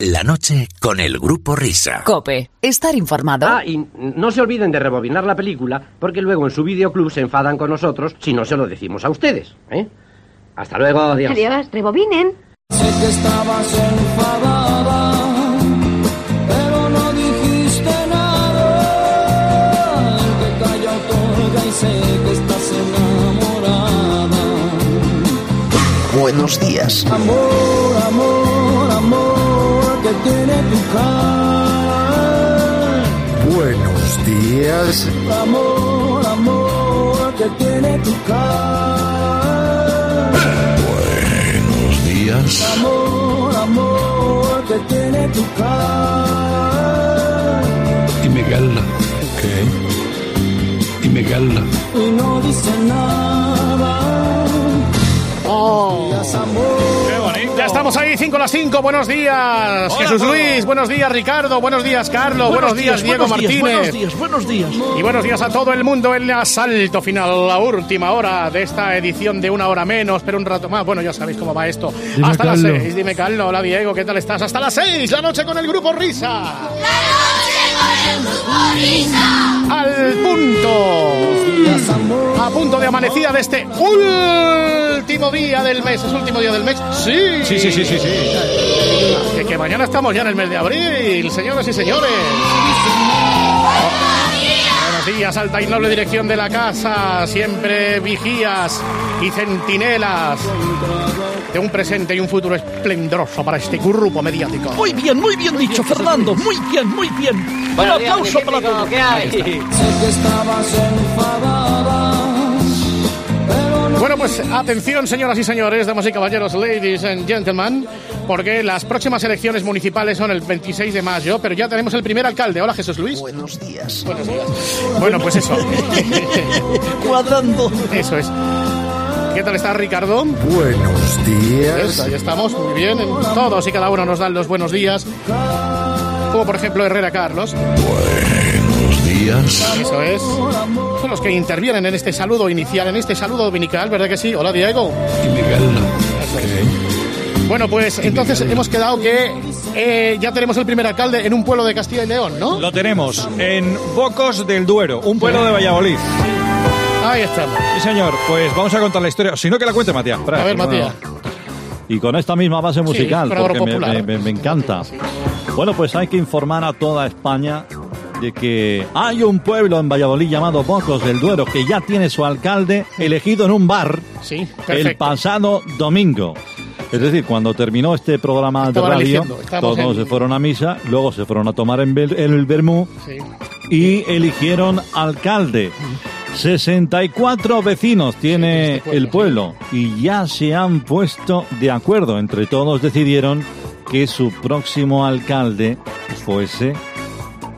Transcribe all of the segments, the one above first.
La noche con el grupo Risa. Cope, estar informado. Ah, y no se olviden de rebobinar la película, porque luego en su videoclub se enfadan con nosotros si no se lo decimos a ustedes. ¿eh? Hasta luego, adiós. Adiós, rebobinen. Sé que estabas enfadada, pero no dijiste nada. El que calla otorga y sé que estás enamorada. Buenos días. Amor, amor, amor, que tiene tu cara. Buenos días. Amor, amor, que tiene tu cara. Buenos días. Amor, amor, que tiene tu cara. y me gala. ¿Qué? Y me gala. Y no dice nada. Qué bonito. Ya estamos ahí, 5 a las 5. Buenos días, Jesús Luis. Buenos días, Ricardo. Buenos días, Carlos. Buenos, días, Diego Martínez. Buenos días, buenos días. Y buenos días a todo el mundo en el asalto final, la última hora de esta edición de una hora menos, pero un rato más. Bueno, ya sabéis cómo va esto. Dime, Hasta las Carlos. 6. Dime, Carlos. Hola, Diego. ¿Qué tal estás? Hasta las 6. La noche con el grupo Risa. Al punto. A punto de amanecida de este último día del mes. ¿Es último día del mes? Sí. Sí, sí, sí, sí, sí. Que, que mañana estamos ya en el mes de abril, señoras y señores. Buenos días, alta y noble dirección de la casa, siempre vigías y centinelas de un presente y un futuro esplendoroso para este grupo mediático. Muy bien, muy bien dicho, Fernando. Muy bien, muy bien. Un aplauso para todos. Pero no Bueno, pues atención, señoras y señores, damas y caballeros, ladies and gentlemen, porque las próximas elecciones municipales son el 26 de mayo, pero ya tenemos el primer alcalde. Hola, Jesús Luis. Buenos días. Buenos días. Bueno, pues eso. Cuadrando. Eso es. ¿Qué tal está Ricardo? Buenos días. Ahí estamos, muy bien. Todos y cada uno nos dan los buenos días. Como por ejemplo Herrera Carlos. Buenos días. Eso es. Son los que intervienen en este saludo inicial, en este saludo dominical, ¿verdad que sí? Hola, Diego. Bueno, pues entonces hemos quedado que eh, ya tenemos el primer alcalde en un pueblo de Castilla y León, ¿no? Lo tenemos en Bocos del Duero, un pueblo de Valladolid. Ahí estamos. Sí, señor. Pues vamos a contar la historia. Si no, que la cuente Matías. A ver, Matías. Y con esta misma base musical, porque me, popular. me- me- me encanta. Bueno, pues hay que informar a toda España de que hay un pueblo en Valladolid llamado Bocos del Duero que ya tiene su alcalde elegido en un bar Sí, el pasado domingo. Es decir, cuando terminó este programa de radio, todos en- se fueron a misa, luego se fueron a tomar en Bel- el Bermú Sí. y eligieron alcalde. 64 vecinos tiene Sí, este el pueblo y ya se han puesto de acuerdo. Entre todos decidieron que su próximo alcalde fuese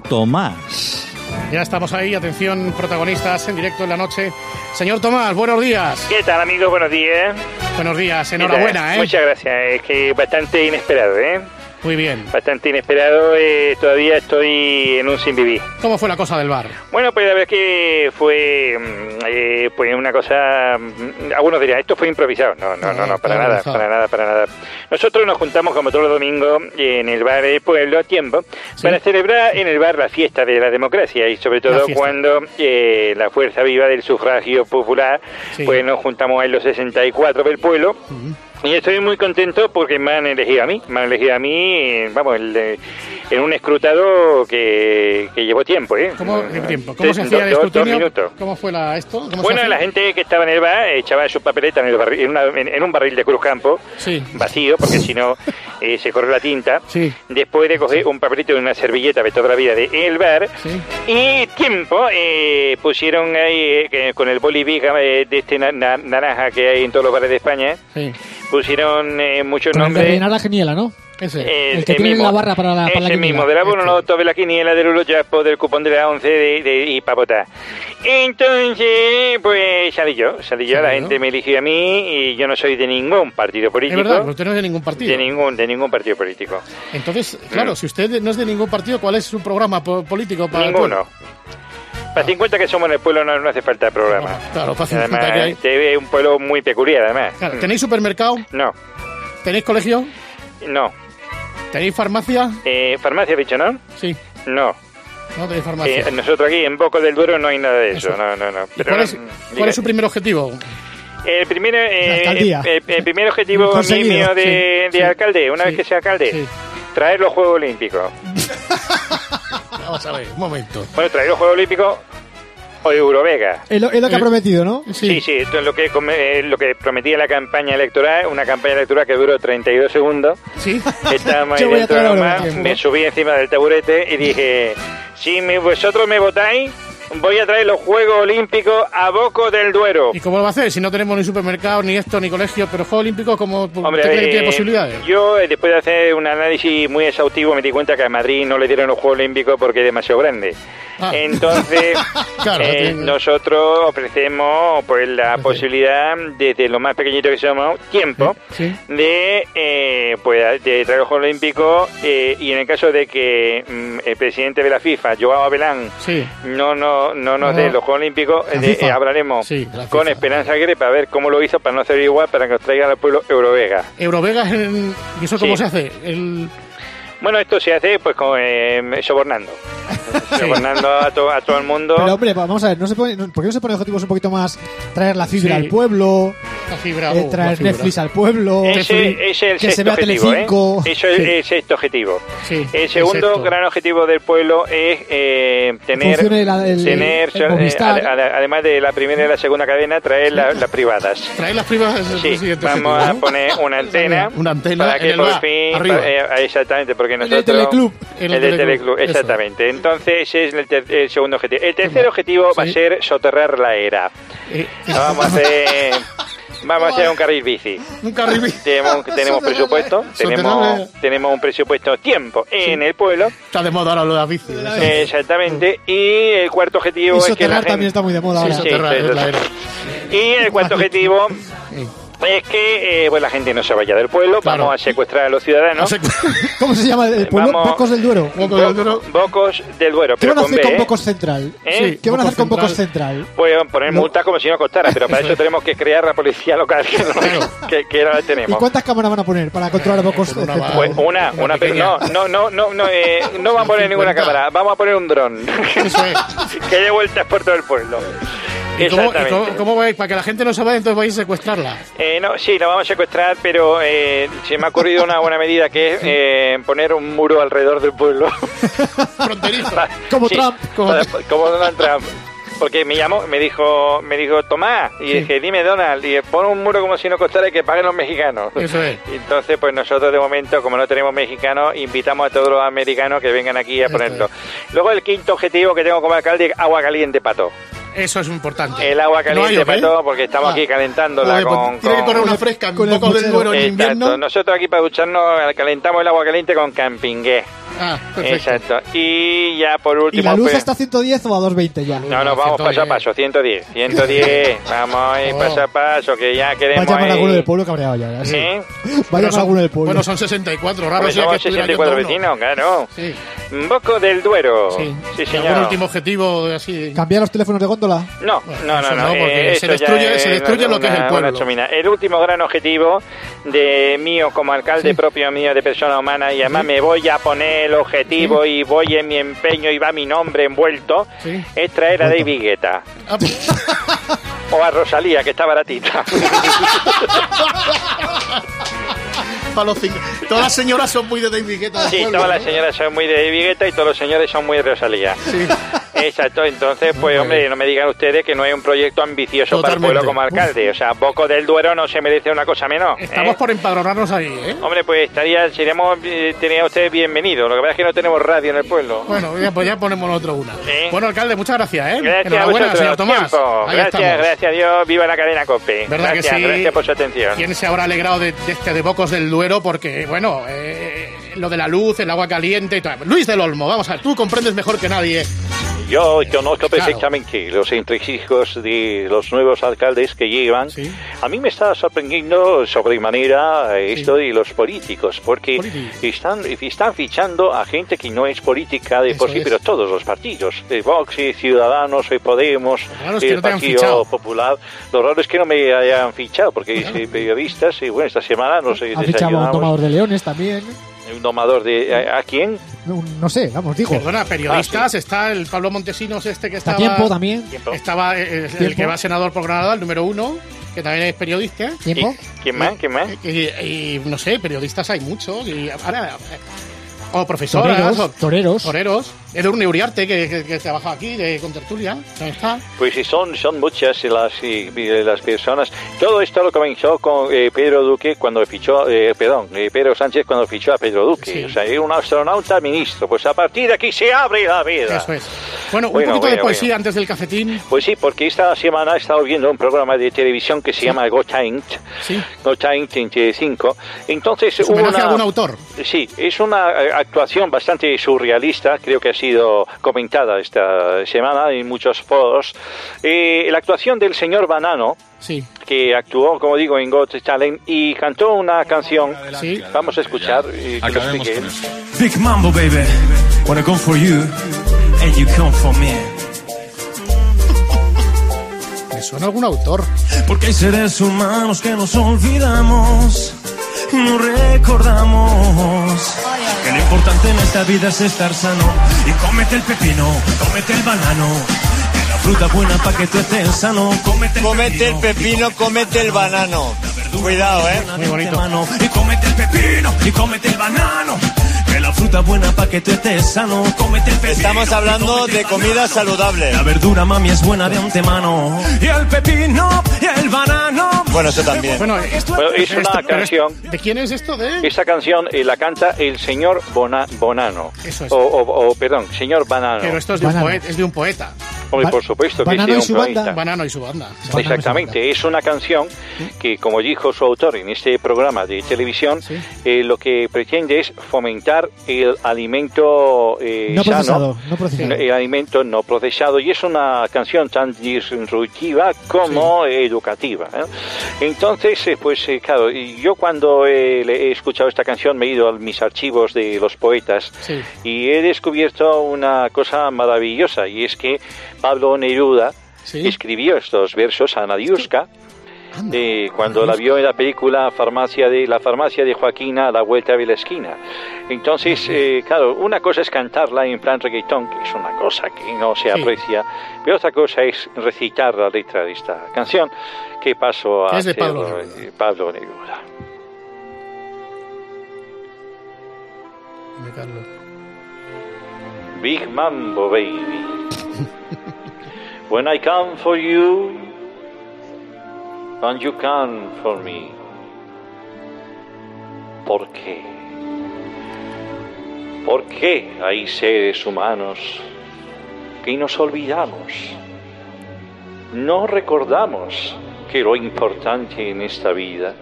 Tomás. Ya estamos ahí, atención, protagonistas en directo en la noche. Señor Tomás, buenos días. ¿Qué tal, amigos? Buenos días. Buenos días, ¿Qué enhorabuena? ¿eh? Muchas gracias. Es que bastante inesperado, ¿eh? Muy bien. Bastante inesperado. eh, todavía estoy en un sin vivir. ¿Cómo fue la cosa del bar? Bueno, pues la verdad es que fue mm, eh, pues una cosa... mm, Algunos dirían, esto fue improvisado. No, no, no, no, para nada, para nada, para nada. Nosotros nos juntamos como todos los domingos en el bar del pueblo a tiempo para celebrar en el bar la fiesta de la democracia y sobre todo cuando eh, la fuerza viva del sufragio popular, Sí. pues nos juntamos en los 64 del pueblo. Y estoy muy contento porque me han elegido a mí, me han elegido a mí, vamos, el, en un escrutado que, que llevó tiempo, ¿eh? ¿Cómo, qué tiempo? ¿Cómo se hacía el do- dos minutos. ¿Cómo fue la, esto? ¿Cómo se Bueno, la gente que estaba en el bar echaba su papeleta en, el barril- en, una- en- en un barril de Cruz Campo, Sí. vacío, porque si no eh, se corre la tinta. Sí. Después de coger un papelito de una servilleta de toda la vida de el bar. Sí. Y tiempo, eh, pusieron ahí eh, con el boliviga de este na- na- naranja que hay en todos los bares de España, Sí. Pusieron eh, muchos Con el de nombres. rellenar la geniela, ¿no? Ese. Eh, El que tiene la barra para la- para la Ese quiniela. mismo, del abono Este. loto, de la quiniela, del Ulo Jaspo, del cupón de la 11 de, de, y para votar. Entonces, pues salí yo, salí yo, la Salió. gente me eligió a mí y yo no soy de ningún partido Es político. verdad, pero usted no es de ningún partido. de ningún, de ningún partido político. Entonces, claro, si usted no es de ningún partido, ¿cuál es su programa po- político para el Ninguno. pueblo? Para 50 que somos en el pueblo no, no hace falta programa. Claro, para 50 Además, que hay. este es un pueblo muy peculiar, además. Claro, ¿Tenéis supermercado? No, ¿Tenéis colegio? no. ¿Tenéis farmacia? Eh, ¿Farmacia, dicho, no? Sí. No. No tenéis farmacia. Eh, nosotros aquí en Bocos del Duero no hay nada de eso. No, no, no. ¿Y Pero, cuál, es, cuál diga. es su primer objetivo? El primer, eh, el, el primer objetivo mío de, sí, de sí, alcalde, una sí, vez que sea alcalde, traer los Juegos Olímpicos. Vamos a ver, un momento. Bueno, traer los Juegos Olímpicos o Eurovega. Es lo, es lo que ha prometido, ¿no? Sí, sí, esto es lo que, eh, lo que prometía la campaña electoral, una campaña electoral que duró 32 segundos. Sí. Estábamos ahí dentro nomás, Eurovega. me subí encima del taburete y dije, si me- vosotros me votáis, voy a traer los Juegos Olímpicos a Boco del Duero. ¿Y cómo lo va a hacer? Si no tenemos ni supermercado, ni esto, ni colegio, pero Juegos Olímpicos, ¿cómo Hombre, usted cree que eh, tiene posibilidades? yo eh, después de hacer un análisis muy exhaustivo me di cuenta que a Madrid no le dieron los Juegos Olímpicos porque es demasiado grande. Ah. Entonces, Claro, eh, tiene- nosotros ofrecemos pues la posibilidad, desde lo más pequeñito que somos, tiempo, Sí. de, eh, pues, de traer los Juegos Olímpicos eh, y en el caso de que mm, el presidente de la FIFA, Joao Abelán, Sí. no, no, no nos No. dé los Juegos Olímpicos, eh, eh, hablaremos con. Esperanza Aguirre para ver cómo lo hizo para no hacer igual, para que nos traigan al pueblo Eurovega. Eurovega, en- ¿y eso cómo se hace? El... Bueno, esto se hace pues con, eh, sobornando. A, to- a todo el mundo. Pero hombre, vamos a ver, ¿no se pone, ¿por qué no se pone objetivos un poquito más traer la fibra Sí. al pueblo, La fibra, eh, la traer fibra. Netflix al pueblo, Ese es el que se sexto vea objetivo, ¿eh? Telecinco? Eso es Sí. el sexto objetivo. Sí, El segundo exacto. gran objetivo del pueblo es eh, tener, Funcione la- el- tener el eh, además de la primera y la segunda cadena, traer la- las privadas. Traer las privadas es el Sí, siguiente vamos objetivo, a poner una antena, Una antena para que por bar, fin eh, exactamente porque el nosotros teleclub. El, del teleclub, exactamente entonces ese es el, ter- el segundo objetivo. El tercer objetivo va a ser soterrar la era. Eh, vamos a hacer vamos a hacer un carril bici. Un carril tenemos, tenemos presupuesto tenemos tenemos un presupuesto tiempo en el pueblo. Está de moda ahora lo de la bici. exactamente. Y el cuarto objetivo Y es que la soterrar gente también está muy de moda Sí, ahora. sí, soterrar es la era. y el cuarto objetivo Sí. Es que eh, pues la gente no se vaya del pueblo Claro. vamos a secuestrar a los ciudadanos ¿Cómo se llama el pueblo? Vamos- Bocos del Duero. Boco del Duero. Bo- Bocos del Duero, ¿Qué van a con hacer B, con ¿eh? Bocos Central? ¿Eh? Sí. ¿Qué van a Bocos hacer con Bocos Central. Pues poner No. multas como si no costara, pero para eso tenemos que crear la policía local, que, no- que, que no la ¿Y tenemos. cuántas cámaras van a poner para controlar Bocos una Central? Pues una, Una una, no, no, no, no, no, eh, no vamos a poner ninguna 50. cámara, vamos a poner un dron Eso es. que dé vueltas por todo el pueblo. ¿Y cómo, y Exactamente. cómo- cómo vais? Para que la gente no se vaya, entonces vais a secuestrarla. Eh, no, sí, la vamos a secuestrar, pero eh, se me ha ocurrido una buena medida que es eh, poner un muro alrededor del pueblo. Fronterizo. Como Sí, Trump. Como Donald Trump. Porque me llamó, me dijo, me dijo, Tomás, y Sí. dije, dime Donald, y pon un muro como si no costara y que paguen los mexicanos. Eso es. Entonces, pues nosotros de momento, como no tenemos mexicanos, invitamos a todos los americanos que vengan aquí a Eso ponerlo. Luego el quinto objetivo que tengo como alcalde, agua caliente para todo. Eso es importante. El agua no caliente haya, para ¿eh? todo, porque estamos Ah. aquí calentándola pues con... Tiene que correr una fresca con. Duero en Exacto. invierno. Nosotros aquí para ducharnos calentamos el agua caliente con campingué. Ah, perfecto. Exacto. Y ya por ¿Y último... la luz pues- está a 110 o a 220 ya? No, no, vamos paso a 110. paso, 110, 110, vamos ahí Oh. paso a paso, que ya Va a queremos llamar a alguno del pueblo cabreado ya. ya, sí. ¿Eh? Va a Bueno, llamar a son- alguno del pueblo. Bueno, son 64, raro Pues somos estuviera 64 yendo uno. vecinos, claro. Sí, Boco del Duero. sí. Sí, ¿Y señor. ¿Algún último objetivo así? ¿Cambiar los teléfonos de góndola? No, Bueno, no, no, no. no, porque eh, se destruye- se destruye lo que es el pueblo. El último gran objetivo de mío como alcalde propio mío de persona humana y además me voy a poner el objetivo y voy en mi empeño y va mi nombre envuelto Sí. es traer a David Guetta Ah, o a Rosalía que está baratita. para los cinco. Todas las señoras son muy de David Guetta. Sí, pueblo, todas las señoras son muy de David Guetta y todos los señores son muy de Rosalía. Sí. Exacto, entonces, pues hombre, no me digan ustedes que no hay un proyecto ambicioso para el pueblo como alcalde. O sea, Boco del Duero no se merece una cosa menos. Estamos ¿eh? por empadronarnos ahí, ¿eh? Hombre, pues estaría, seríamos, eh, tenía usted bienvenido. Lo que pasa es que no tenemos radio en el pueblo. Bueno, ya, pues ya ponemos nosotros una. Sí. Bueno, alcalde, muchas gracias, ¿eh? Gracias Enhorabuena, señor Tomás. Gracias, estamos. gracias a Dios. Viva la cadena COPE. ¿Verdad gracias, que sí? gracias por su atención. ¿Quién se habrá alegrado de, de este de Bocos del Duero? Porque, bueno, eh, lo de la luz, el agua caliente y todo. Luis del Olmo, vamos a ver, tú comprendes mejor que nadie. Yo conozco Claro. perfectamente los entresijos de los nuevos alcaldes que llevan. A mí me está sorprendiendo sobremanera esto de los políticos, porque están, están fichando a gente que no es política de por Eso sí, es. pero todos los partidos, de Vox, y Ciudadanos, Podemos, que el no Partido fichado. Popular. Lo raro es que no me hayan fichado, porque soy periodistas y bueno, esta semana no sé... Ha fichado a un desayunamos. tomador de leones también. Un domador de... ¿A, a quién? No, no sé, vamos, digo. Perdona, periodistas, Ah, está el Pablo Montesinos este que Está estaba... tiempo también. Estaba eh, el Tiempo. que va senador por Granada, el número uno, que también es periodista. ¿Tiempo? ¿Quién más? ¿Quién más? Y, y, no sé, periodistas hay muchos. Y ahora, eh, o profesoras. Toreros, o- toreros. Toreros. Edurne Uriarte, que, que, que trabaja aquí de Contertulia. Está. Pues sí, son, son muchas las, las personas. Todo esto lo comenzó con eh, Pedro Duque cuando fichó, eh, perdón, eh, Pedro Sánchez cuando fichó a Pedro Duque. Sí. O sea, era un astronauta ministro. Pues a partir de aquí se abre la vida. Eso es. Bueno, un Bueno, poquito de poesía bueno. antes del cafetín. Pues sí, porque esta semana he estado viendo un programa de televisión que se llama Got Talent. Sí. Talent 35. Entonces, ¿Es hubo una- a algún autor? Sí, es una eh, actuación bastante surrealista, creo que ha sido comentada esta semana en muchos foros. Eh, la actuación del señor Banano, Sí. que actuó, como digo, en Got Talent y cantó una canción. Sí. Vamos a escuchar. y que lo. Big Mambo, baby. Wanna go for you, and you come for me. Me suena algún autor. Porque hay seres humanos que nos olvidamos, no recordamos. Que lo importante en esta vida es estar sano. Y cómete el pepino, cómete el banano. Que la fruta buena pa' que tú estés sano. Cómete el Cómete el pepino, cómete el banano. Cuidado, eh. Muy bonito. Y cómete el pepino, y cómete el banano. Que la fruta buena pa' que tú estés sano. Cómete el pepino. Estamos hablando de comida saludable. La verdura, mami, es buena de antemano. Y el pepino, y el banano. Bueno, eso también. Bueno, Bueno, es esto- una pero es- canción. ¿De quién es esto? ¿De? Esa canción eh, la canta el señor Bona- Bonano. Eso es. O, o- o, perdón, señor Banano. Pero esto es de, un Banano. poeta, es de un poeta. Hombre, por supuesto que Banano es de y un su banda. Banano y su banda. Exactamente, es una canción que, como dijo su autor en este programa de televisión, eh, lo que pretende es fomentar el alimento eh, No sano, procesado, no procesado. el alimento no procesado, y es una canción tan disruptiva como educativa. ¿eh? Entonces, eh, pues eh, claro, yo cuando eh, he escuchado esta canción me he ido a mis archivos de los poetas Sí. y he descubierto una cosa maravillosa, y es que Pablo Neruda Sí. escribió estos versos a Nadiuska eh, cuando la vio en la película farmacia de la farmacia de Joaquina a la vuelta de la esquina. Entonces, eh, claro, una cosa es cantarla en plan reggaetón, que es una cosa que no se Sí. aprecia, pero otra cosa es recitar la letra de esta canción, que pasó a Es de Pablo hacerlo, Neruda. eh, Pablo Neruda. Carlos. Big Mambo Baby. when I come for you, and you come for me. ¿Por qué? ¿Por qué hay seres humanos que nos olvidamos? No recordamos que lo importante en esta vida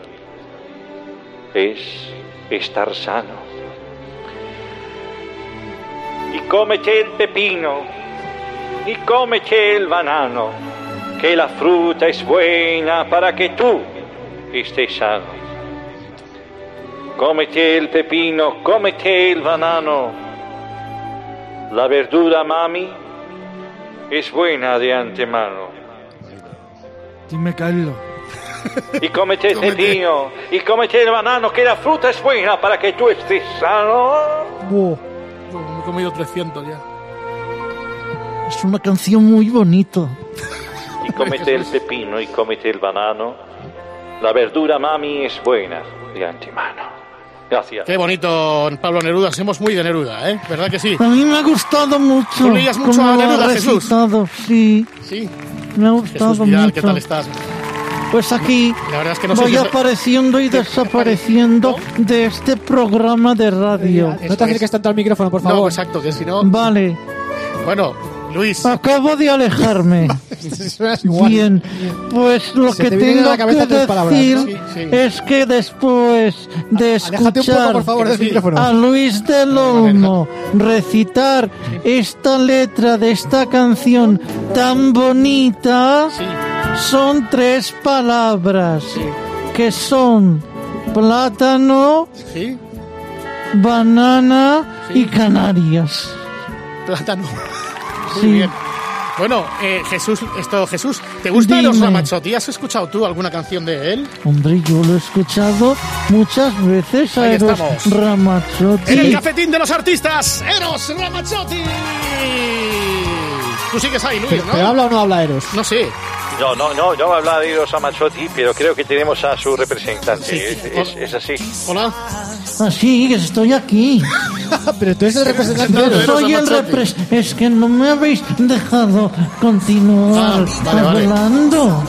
es estar sano. y cómete el pepino y cómete el banano, que la fruta es buena para que tú estés sano. Cómete el pepino, cómete el banano. La verdura, mami, es buena de antemano. Dime, Carlos. Y cómete el pepino, y cómete el banano, que la fruta es buena para que tú estés sano. Me he comido 300 ya. Es una canción muy bonita. y cómete el pepino y cómete el banano. La verdura, mami, es buena de antemano. Gracias. Qué bonito, Pablo Neruda. Somos muy de Neruda, ¿eh? ¿Verdad que sí? A mí me ha gustado mucho. ¿Tú leías mucho a Neruda, Jesús? Sí. Sí. Me ha gustado Jesús Vidal, mucho. ¿qué tal estás? Pues aquí La verdad es que no sé voy si es- apareciendo y desapareciendo de este programa de radio. No te acerques tanto al micrófono, por No, favor. exacto, que si no... Vale, Bueno, Luis. acabo de alejarme. Bien, pues lo Se que te vienen a tengo la cabeza que tres palabras, decir ¿no? Sí, sí. es que después de Aléjate un poco, escuchar por favor, del micrófono. a Luis del Olmo recitar esta letra de esta canción tan bonita, son tres palabras que son plátano, Sí. banana y Canarias. Plátano. Muy Sí. bien. Bueno, eh, Jesús, esto, Jesús, ¿te gusta Dime. Eros Ramazzotti? ¿Has escuchado tú alguna canción de él? Hombre, yo lo he escuchado muchas veces a Ahí Eros estamos. Ramazzotti. En el cafetín de los artistas, Eros Ramazzotti. Tú sigues ahí, Luis, Pero, ¿no? pero habla o no habla Eros. No sé. No, no, no, no va a hablar de los Amazotti, pero creo que tenemos a su representante. Es, es- es así. Hola. Ah, sí, que estoy aquí. pero tú eres el representante Yo Eros soy el representante. Es que no me habéis dejado continuar Ah, vale, vale. hablando.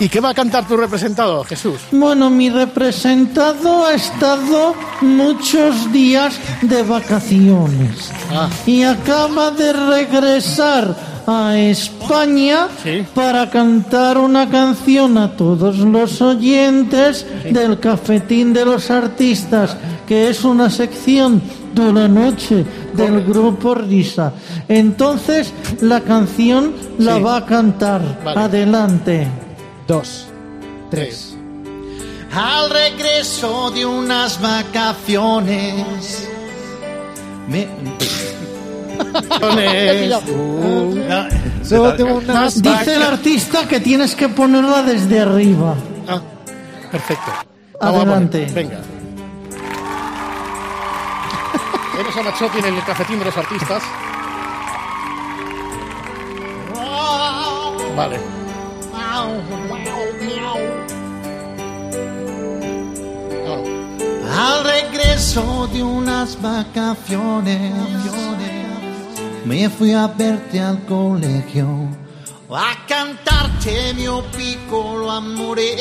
¿Y qué va a cantar tu representado, Jesús? Bueno, mi representado ha estado muchos días de vacaciones Ah. y acaba de regresar a España para cantar una canción a todos los oyentes del Cafetín de los Artistas, que es una sección de la noche del grupo Risa. Entonces, la canción la Sí. va a cantar. Vale. Adelante. Dos, tres. Al regreso de unas vacaciones. Me... Dice el artista que tienes que ponerla desde arriba. Ah, perfecto. Adelante. poner- Venga. Eros Ramazzotti en el cafetín de los artistas. Vale. Al regreso de unas vacaciones, me fui a verte al colegio, a cantarte mio piccolo amore,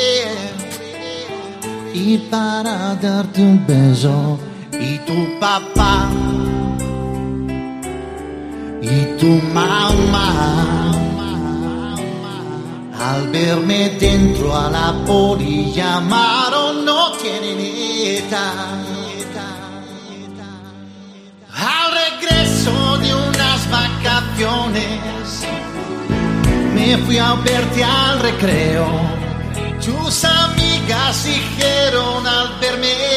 y para darte un beso, y tu papá, y tu mamá. Al verme dentro a la poli llamaron no tienen edad. Al regreso de unas vacaciones me fui a verte al recreo. Tus amigas dijeron al verme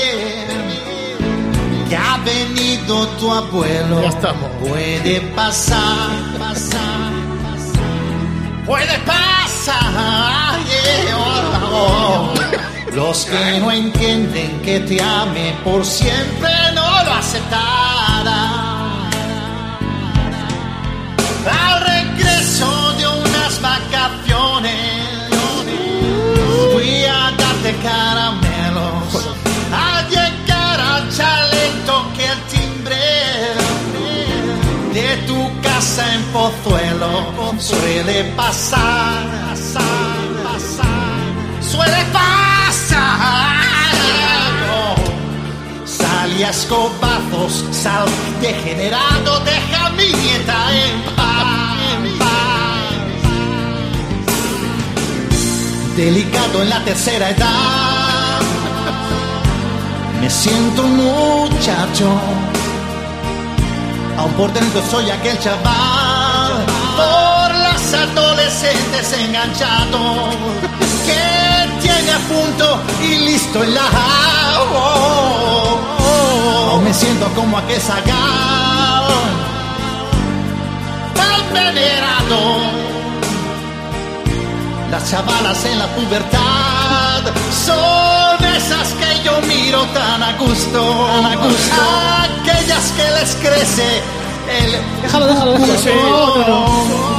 venido tu abuelo. Ya estamos. Puede pasar, pasar, puede pasar. yeah, oh, oh. Los que no entienden que te ame por siempre no lo aceptarán. Al regreso de unas vacaciones, fui a darte caramelos. Suele pasar, suele pasar. Salí a escobazos, sal degenerado, deja a mi nieta en paz. Delicado en la tercera edad, me siento un muchacho. Aún por dentro soy aquel chaval adolescentes enganchado que tiene a punto y listo el la Aún me siento como aquel zagal mal venerado las chavalas en la pubertad son esas que yo miro tan a gusto, tan a gusto. Aquellas que les crece el. Déjalo, déjalo, déjalo. Sí. No, no, no.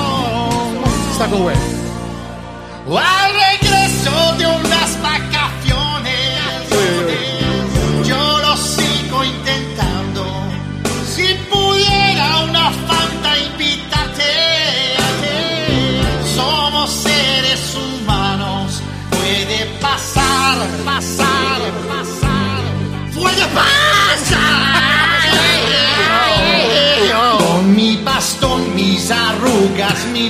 Al regreso de unas vacaciones, yo lo sigo intentando. Si pudiera una fanta invitarte, somos seres humanos. Puede pasar, pasar, pasar. Puede pasar. Con mi bastón, mis arrugas, te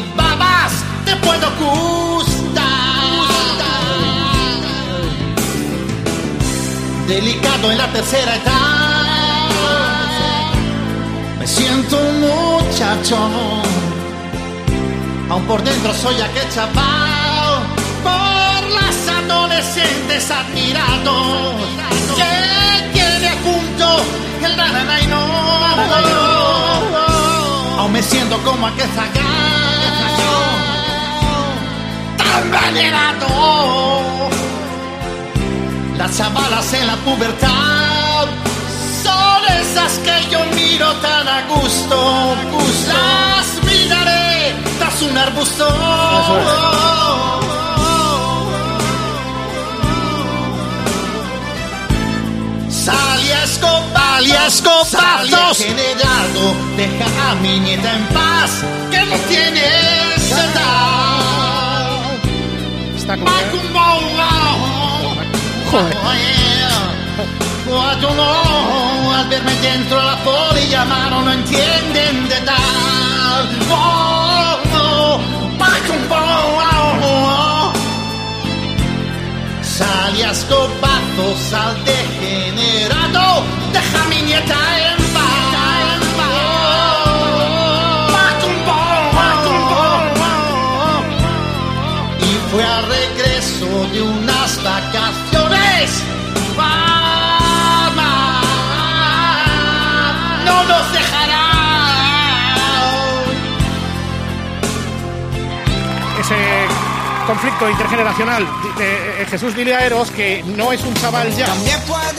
puedo gustar. Delicado en la tercera edad, me siento un muchacho. Aún por dentro soy aquel chaval por las adolescentes admirado que tiene a punto el nanana y no. Aún me siento como aquel zagal Las chavalas en la pubertad son esas que yo miro tan a gusto. Las miraré tras un arbusto. Salí a escopazos, salí a escopazos. deja a mi nieta en paz, que no tiene esa edad. Está no, al verme dentro la poli llamaron, no entienden de tal. Oh, oh, oh. Salí a escopazos al degenerado, deja mi nieta de unas vacaciones. Mamá, no nos dejará. ese conflicto intergeneracional. de- eh, Jesús dile a Eros que no es un chaval ya.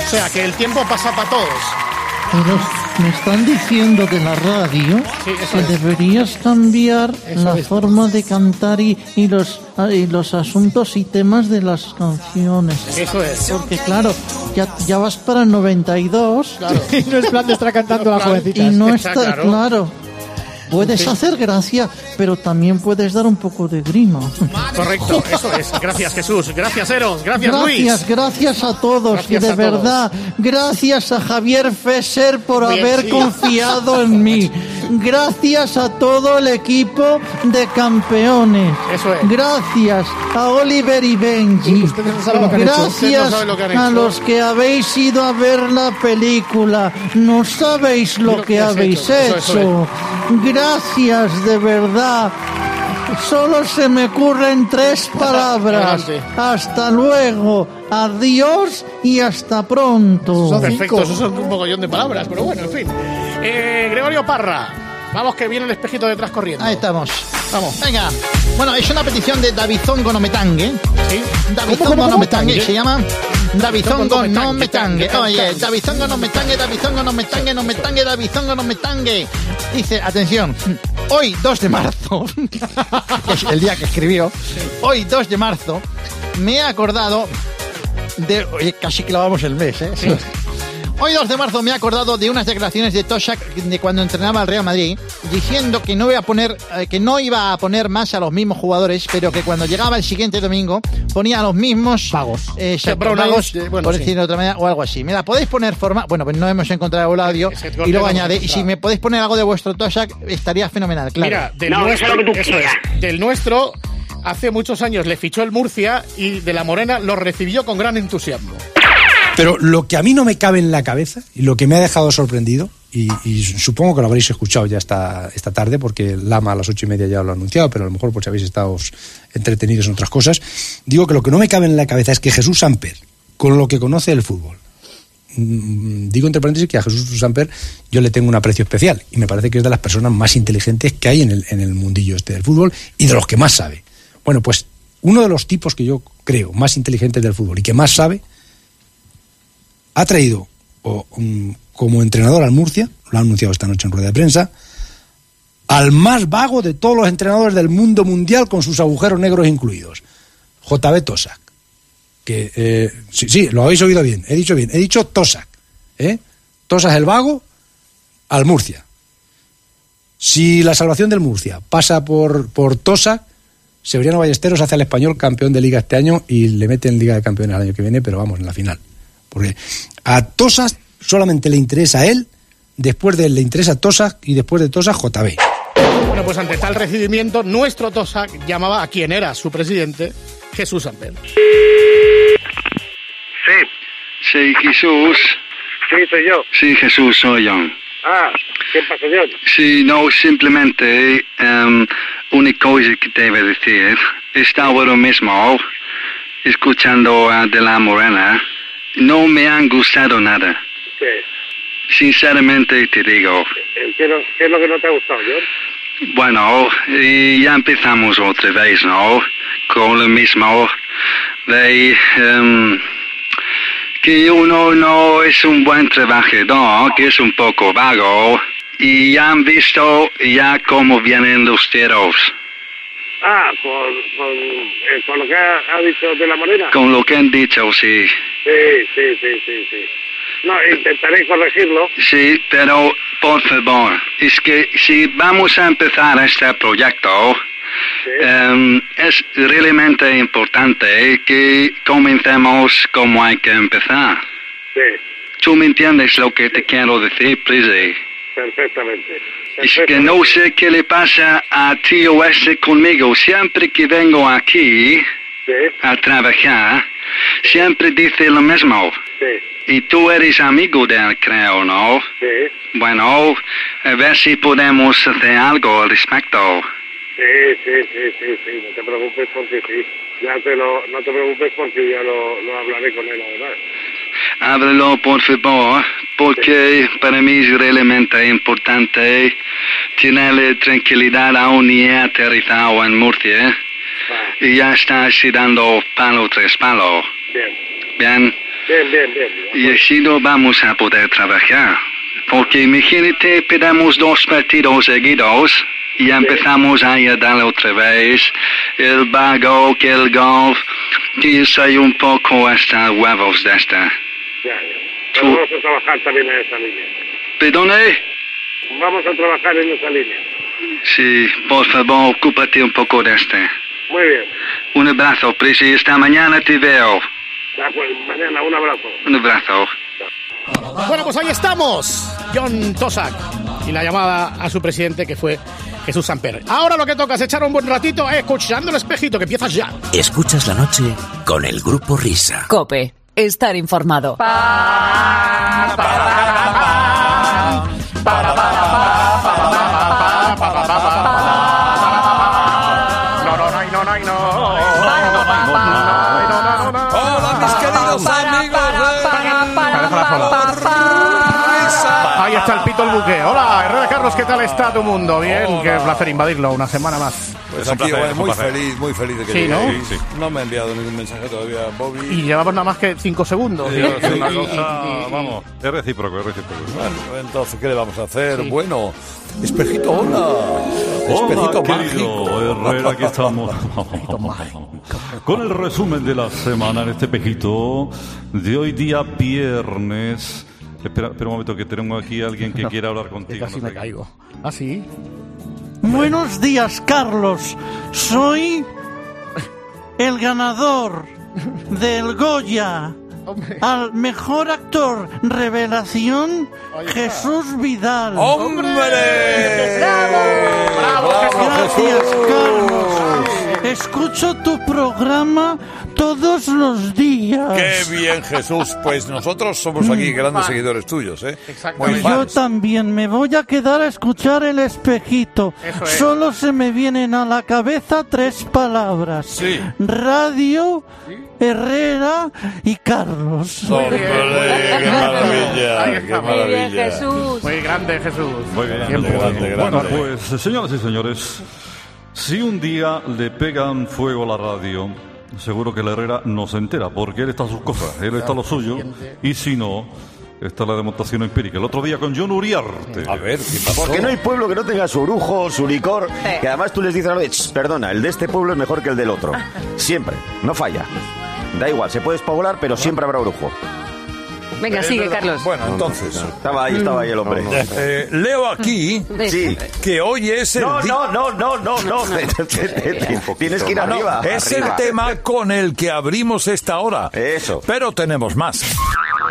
O sea, que el tiempo pasa para todos. Me están diciendo de la radio Sí, que es. deberías cambiar Eso la es. forma de cantar y, y los, ah, y los asuntos y temas de las canciones. Eso es. Porque claro, ya, ya vas para el 92 Y no es plan de estar cantando a las jovencitas. y no Está está claro. claro. Puedes hacer gracia, pero también puedes dar un poco de grima. Correcto, eso es. Gracias Jesús, gracias Eros, gracias, Luis. Gracias, gracias a todos Gracias y de todos. verdad, gracias a Javier Fesser por Bien, haber sí. confiado en mí. Gracias a todo el equipo de campeones. Eso es. Gracias a Oliver y Benji. Ustedes no saben lo que han hecho. Ustedes no Gracias saben lo que han a hecho. los que habéis ido a ver la película. No sabéis lo, Lo que, que habéis hecho. Eso, eso hecho. Gracias de verdad. Solo se me ocurren tres palabras. Adelante. Hasta luego, adiós y hasta pronto. Son Perfecto, cinco. eso son un mogollón de palabras, pero bueno, en fin. Eh, Gregorio Parra, vamos que viene el espejito detrás corriendo. Ahí estamos. Vamos. Venga. Bueno, es una petición de Davizongo no me tangue. ¿Sí? Davizongo no cómo? me tangue. Se llama Davizongo no me tangue. tangue, Oye. Davizongo no me tangue, Davizongo no me tangue, no me tangue, Davizongo no me tangue. Dice, atención, hoy 2 de marzo, que es el día que escribió, hoy 2 de marzo, me he acordado de... Oye, casi clavamos el mes, ¿eh? Hoy 2 de marzo me he acordado de unas declaraciones de Toshak de cuando entrenaba al Real Madrid, diciendo que no iba a poner, eh, que no iba a poner más a los mismos jugadores, pero que cuando llegaba el siguiente domingo ponía a los mismos Vagos. eh, Brown eh, bueno, por sí. decirlo de otra manera, o algo así. Me la podéis poner forma, bueno, pues no hemos encontrado el audio Ese y luego añade, y si me podéis poner algo de vuestro Toshak estaría fenomenal, claro. Mira, del nuestro, eso es, del nuestro, hace muchos años le fichó el Murcia y de la Morena lo recibió con gran entusiasmo. Pero lo que a mí no me cabe en la cabeza y lo que me ha dejado sorprendido, y, supongo que lo habréis escuchado ya esta, esta tarde, porque Lama a las ocho y media ya lo ha anunciado, pero a lo mejor pues habéis estado entretenidos en otras cosas, digo que lo que no me cabe en la cabeza es que Jesús Samper, con lo que conoce del fútbol, mm, digo entre paréntesis que a Jesús Samper yo le tengo un aprecio especial y me parece que es de las personas más inteligentes que hay en el, en el mundillo este del fútbol y de los que más sabe. Bueno, pues uno de los tipos que yo creo más inteligentes del fútbol y que más sabe ha traído o, um, como entrenador al Murcia, lo ha anunciado esta noche en rueda de prensa, al más vago de todos los entrenadores del mundo mundial con sus agujeros negros incluidos, JB Tosak. Que, eh, sí, sí, lo habéis oído bien, he dicho bien, he dicho Tosak. ¿eh? Tosak el vago al Murcia. Si la salvación del Murcia pasa por, por Tosak, Severiano Ballesteros hace al español campeón de liga este año y le mete en Liga de Campeones el año que viene, pero vamos, en la final. Porque a Tosas solamente le interesa a él, después de él le interesa a Tosas y después de Tosas JB. Bueno, pues ante tal recibimiento, nuestro Tosac llamaba a quien era su presidente, Jesús Amper. Sí. Sí, Jesús. Sí, soy yo. Sí, Jesús, soy yo. Ah, ¿qué pasa, John? Sí, no, simplemente em, una cosa que te voy a decir. Estaba ahora mismo escuchando a De La Morena. No me han gustado nada. ¿Qué? Sinceramente te digo. Eh, ¿Qué, no- qué es lo que no te ha gustado, John? Bueno, ya empezamos otra vez, ¿no? Con lo mismo de em, que uno no es un buen trabajador, que es un poco vago, y ya han visto ya cómo vienen los tiros. Ah, con, con, eh, con lo que ha, ha dicho de la Morena. Con lo que han dicho, sí. Sí, sí, sí, sí, sí. No, intentaré corregirlo. Sí, pero por favor, es que si vamos a empezar este proyecto, em, es realmente importante que comencemos como hay que empezar. Sí, ¿Tú me entiendes lo que te quiero decir, Prezi? perfectamente. Es que no sé qué le pasa a tío ese conmigo. Siempre que vengo aquí a trabajar, siempre dice lo mismo. Sí, Y tú eres amigo de él, creo, ¿no? sí, Bueno, a ver si podemos hacer algo al respecto. sí, sí, sí, sí, sí, no te preocupes porque sí. Ya te lo, no te preocupes porque ya lo, lo hablaré con él además. Háblalo, por favor, porque para mí es realmente importante tenerle tranquilidad aún ni he aterrizado en Murcia y ya está así dando palo tras palo. Bien, Bien, bien, bien, bien. y así no vamos a poder trabajar. Porque imagínate, pedimos dos partidos seguidos y empezamos a ir a dar otra vez el vago, que el golf, que yo soy un poco hasta huevos de esta. Ya, ya. Pero vamos a trabajar también en esa línea. Perdone. Vamos a trabajar en esa línea. Sí, por favor, ocúpate un poco de este. Muy bien. Un abrazo, Prisi. Esta mañana te veo. De acuerdo, mañana un abrazo. Un abrazo. Bueno, pues ahí estamos. John Tosak. Y la llamada a su presidente que fue Jesús Samper. Ahora lo que toca es echar un buen ratito escuchando el espejito que empieza ya. Escuchas la noche con el grupo Risa. Cope, estar informado. Hola, mis queridos amigos. Ahí está el pito el buque. Hola, Herrera Carlos, ¿qué tal está tu mundo? Bien, qué placer invadirlo una semana más. Pues Es aquí, placer, es muy placer. feliz, muy feliz de que Sí. ¿no? Sí, Sí. No me ha enviado ningún mensaje todavía Bobby. Y llevamos nada más que cinco segundos. Sí, ¿no? sí, Y- una y- cosa, y- y- vamos, Es recíproco, es recíproco. Bueno, entonces, ¿qué le vamos a hacer? Bueno, espejito, hola. Espejito Hola, mágico. querido Herrera, aquí estamos. Con el resumen de la semana en este pejito de hoy día viernes. Espera, espera un momento que tengo aquí a alguien que quiere hablar contigo. Casi me caigo. ¿Ah, sí? Buenos días, Carlos. Soy el ganador del Goya al mejor actor revelación, Jesús Vidal. ¡Hombre! ¡Bravo! Gracias, Carlos. Escucho tu programa todos los días. Qué bien, Jesús. Pues nosotros somos aquí Mm. grandes Fan. seguidores tuyos, ¿eh? Muy Yo también me voy a quedar a escuchar el espejito. Eso es. Solo se me vienen a la cabeza tres palabras. Sí. Radio, Herrera y Carlos. Hombre, qué maravilla, qué maravilla. Muy grande, Jesús. Muy bien, Grande, grande, Bueno, grande. pues, señoras y señores, si un día le pegan fuego a la radio, seguro que la Herrera no se entera, porque él está a sus cosas, él está a lo suyo, y si no, está la demostración empírica. El otro día con John Uriarte. A ver, ¿qué pasó? Porque no hay pueblo que no tenga su orujo, su licor, que además tú les dices a la vez, "Ch, perdona, el de este pueblo es mejor que el del otro. Siempre, no falla. Da igual, se puede espablar, pero siempre habrá orujo. Venga, Es sigue, verdad. Carlos. Bueno, entonces. Estaba ahí, estaba ahí el hombre. Eh, leo aquí Sí. que hoy es el No, no, no, no, no, no. Tienes que ir No, no, arriba. es arriba. el tema con el que abrimos esta hora. Eso. Pero tenemos más.